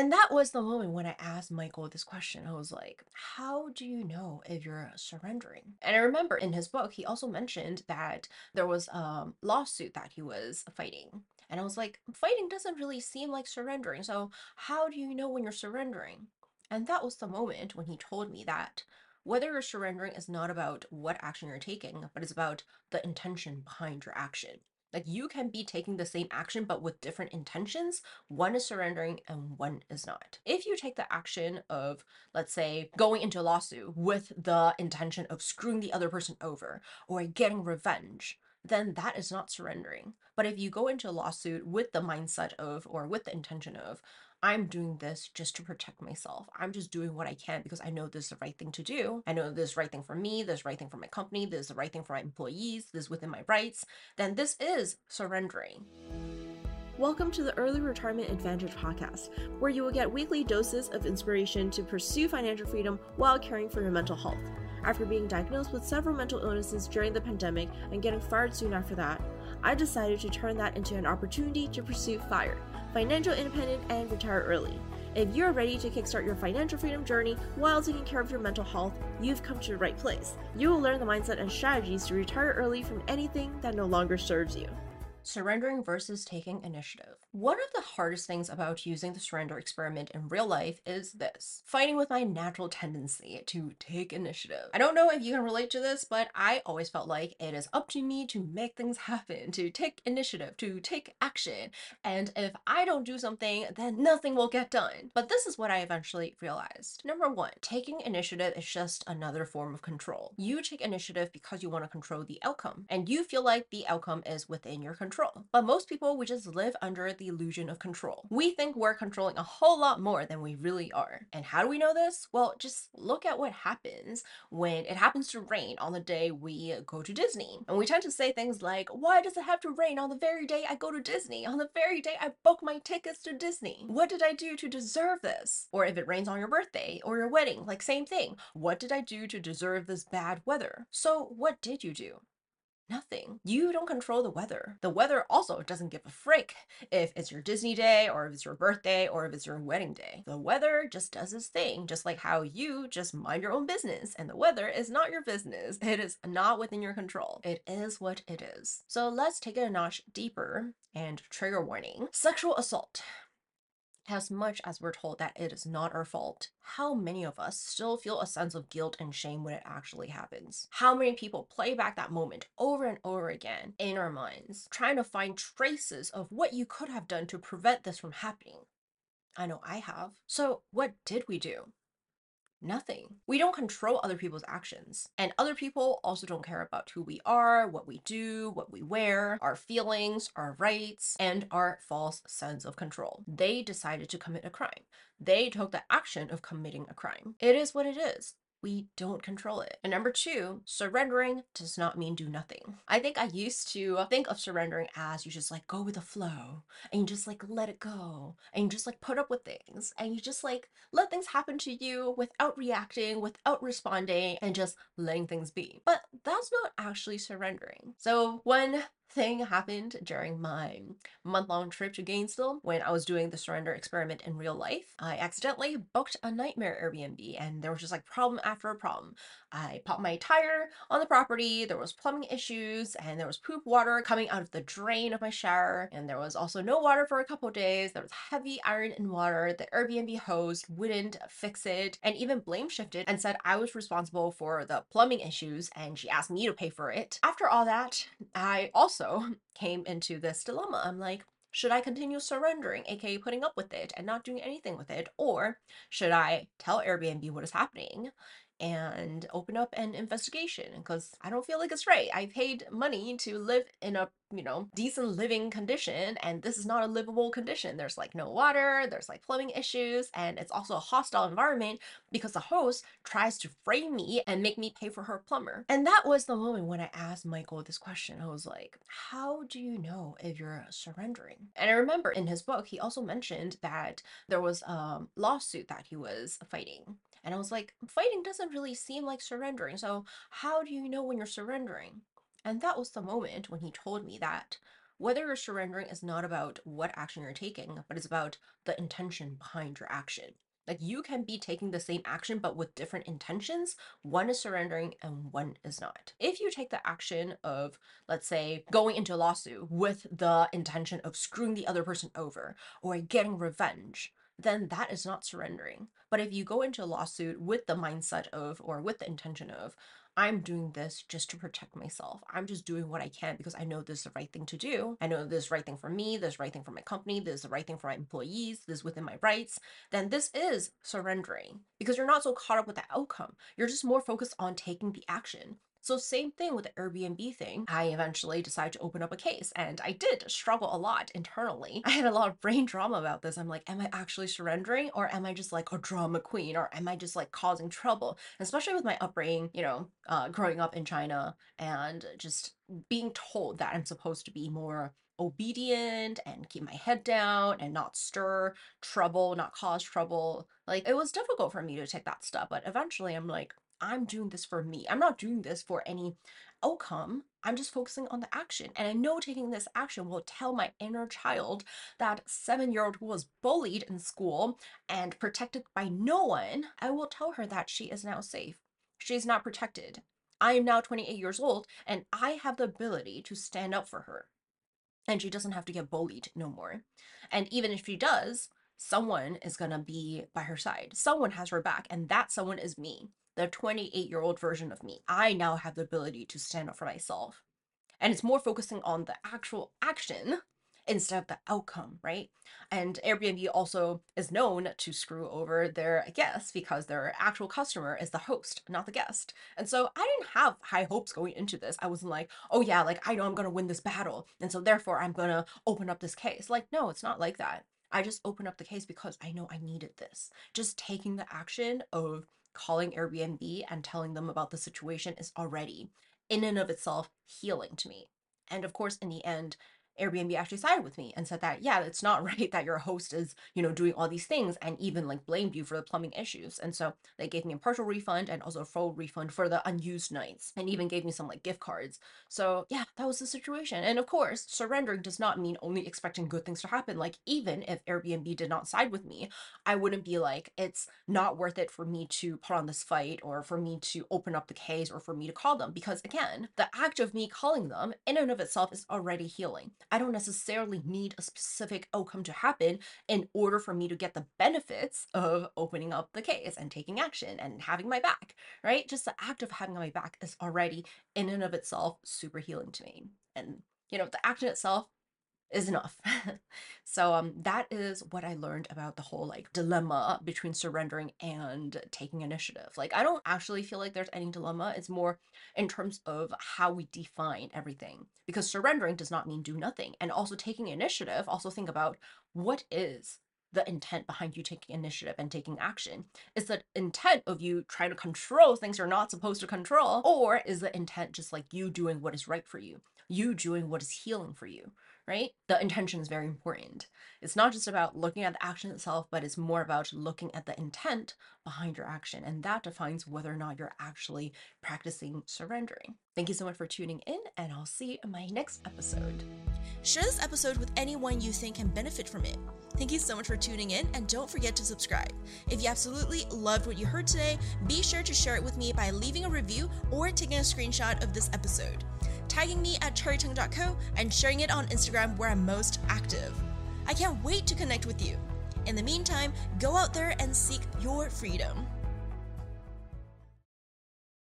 And that was the moment when I asked Michael this question. I was like, How do you know if you're uh, surrendering? And I remember in his book, he also mentioned that there was a lawsuit that he was fighting. And I was like, Fighting doesn't really seem like surrendering. So, how do you know when you're surrendering? And that was the moment when he told me that whether you're surrendering is not about what action you're taking, but it's about the intention behind your action. Like you can be taking the same action but with different intentions. One is surrendering and one is not. If you take the action of, let's say, going into a lawsuit with the intention of screwing the other person over or getting revenge, then that is not surrendering. But if you go into a lawsuit with the mindset of or with the intention of, I'm doing this just to protect myself. I'm just doing what I can because I know this is the right thing to do. I know this is the right thing for me, this is the right thing for my company, this is the right thing for my employees, this is within my rights, then this is surrendering. Welcome to the Early Retirement Advantage podcast, where you will get weekly doses of inspiration to pursue financial freedom while caring for your mental health. After being diagnosed with several mental illnesses during the pandemic and getting fired soon after that, I decided to turn that into an opportunity to pursue FIRE, financial independence and retire early. If you're ready to kickstart your financial freedom journey while taking care of your mental health, you've come to the right place. You will learn the mindset and strategies to retire early from anything that no longer serves you. Surrendering versus taking initiative. One of the hardest things about using the surrender experiment in real life is this fighting with my natural tendency to take initiative. I don't know if you can relate to this, but I always felt like it is up to me to make things happen, to take initiative, to take action. And if I don't do something, then nothing will get done. But this is what I eventually realized. Number one, taking initiative is just another form of control. You take initiative because you want to control the outcome, and you feel like the outcome is within your control. But most people, we just live under the illusion of control. We think we're controlling a whole lot more than we really are. And how do we know this? Well, just look at what happens when it happens to rain on the day we go to Disney. And we tend to say things like, why does it have to rain on the very day I go to Disney? On the very day I book my tickets to Disney? What did I do to deserve this? Or if it rains on your birthday or your wedding, like same thing. What did I do to deserve this bad weather? So what did you do? Nothing. You don't control the weather. The weather also doesn't give a frick if it's your Disney day or if it's your birthday or if it's your wedding day. The weather just does its thing, just like how you just mind your own business and the weather is not your business. It is not within your control. It is what it is. So let's take it a notch deeper and trigger warning. Sexual assault as much as we're told that it is not our fault, how many of us still feel a sense of guilt and shame when it actually happens? How many people play back that moment over and over again in our minds, trying to find traces of what you could have done to prevent this from happening? I know I have. So, what did we do? Nothing. We don't control other people's actions. And other people also don't care about who we are, what we do, what we wear, our feelings, our rights, and our false sense of control. They decided to commit a crime. They took the action of committing a crime. It is what it is we don't control it. And number two, surrendering does not mean do nothing. I think I used to think of surrendering as you just like go with the flow and you just like let it go and you just like put up with things and you just like let things happen to you without reacting, without responding, and just letting things be. But that's not actually surrendering. So when thing happened during my month long trip to Gainesville when I was doing the surrender experiment in real life. I accidentally booked a nightmare Airbnb and there was just like problem after problem. I popped my tire on the property, there was plumbing issues, and there was poop water coming out of the drain of my shower, and there was also no water for a couple days. There was heavy iron in water. The Airbnb host wouldn't fix it and even blame shifted and said I was responsible for the plumbing issues and she asked me to pay for it. After all that, I also also came into this dilemma. I'm like, should I continue surrendering, aka putting up with it and not doing anything with it? Or should I tell Airbnb what is happening and open up an investigation because I don't feel like it's right. I paid money to live in a, you know, decent living condition and this is not a livable condition. There's like no water, there's like plumbing issues, and it's also a hostile environment because the host tries to frame me and make me pay for her plumber. And that was the moment when I asked Michael this question. I was like, how do you know if you're surrendering? And I remember in his book, he also mentioned that there was a lawsuit that he was fighting and I was like, fighting doesn't really seem like surrendering. So, how do you know when you're surrendering? And that was the moment when he told me that Whether you're surrendering is not about what action you're taking, but it's about the intention behind your action. Like you can be taking the same action, but with different intentions. One is surrendering and one is not. If you take the action of, let's say, going into a lawsuit with the intention of screwing the other person over or getting revenge, then that is not surrendering. But if you go into a lawsuit with the mindset of, or with the intention of, I'm doing this just to protect myself. I'm just doing what I can because I know this is the right thing to do. I know this is the right thing for me, this is the right thing for my company, this is the right thing for my employees, this is within my rights. Then this is surrendering because you're not so caught up with the outcome. You're just more focused on taking the action. So same thing with the Airbnb thing. I eventually decided to open up a case and I did struggle a lot internally. I had a lot of brain drama about this. I'm like, am I actually surrendering or am I just like a drama queen or am I just like causing trouble? especially with my upbringing, you know, uh, growing up in China and just being told that I'm supposed to be more obedient and keep my head down and not stir trouble, not cause trouble. Like it was difficult for me to take that step, but eventually I'm like, I'm doing this for me. I'm not doing this for any outcome. I'm just focusing on the action. And I know taking this action will tell my inner child, that seven year old who was bullied in school and protected by no one, I will tell her that she is now safe. She is not protected. I am now 28 years old and I have the ability to stand up for her. And she doesn't have to get bullied no more. And even if she does, someone is going to be by her side. Someone has her back, and that someone is me the 28 year old version of me. I now have the ability to stand up for myself. And it's more focusing on the actual action instead of the outcome, right? And Airbnb also is known to screw over their guests because their actual customer is the host, not the guest. And so I didn't have high hopes going into this. I wasn't like, oh yeah, like I know I'm gonna win this battle. And so therefore I'm gonna open up this case. Like, no, it's not like that. I just opened up the case because I know I needed this. Just taking the action of calling Airbnb and telling them about the situation is already in and of itself healing to me. And of course, in the end, Airbnb actually sided with me and said that, yeah, it's not right that your host is, you know, doing all these things and even like blamed you for the plumbing issues. And so they gave me a partial refund and also a full refund for the unused nights and even gave me some like gift cards. So yeah, that was the situation. And of course, surrendering does not mean only expecting good things to happen. Like even if Airbnb did not side with me, I wouldn't be like, it's not worth it for me to put on this fight or for me to open up the case or for me to call them. Because again, the act of me calling them in and of itself is already healing. I don't necessarily need a specific outcome to happen in order for me to get the benefits of opening up the case and taking action and having my back, right? Just the act of having my back is already in and of itself super healing to me. And, you know, the action itself is enough. so um that is what I learned about the whole like dilemma between surrendering and taking initiative. Like I don't actually feel like there's any dilemma. It's more in terms of how we define everything. Because surrendering does not mean do nothing. And also taking initiative, also think about what is the intent behind you taking initiative and taking action? Is the intent of you trying to control things you're not supposed to control? Or is the intent just like you doing what is right for you? You doing what is healing for you? Right? The intention is very important. It's not just about looking at the action itself, but it's more about looking at the intent behind your action. And that defines whether or not you're actually practicing surrendering. Thank you so much for tuning in, and I'll see you in my next episode. Share this episode with anyone you think can benefit from it. Thank you so much for tuning in, and don't forget to subscribe. If you absolutely loved what you heard today, be sure to share it with me by leaving a review or taking a screenshot of this episode tagging me at cherrytung.co, and sharing it on Instagram where I'm most active. I can't wait to connect with you. In the meantime, go out there and seek your freedom.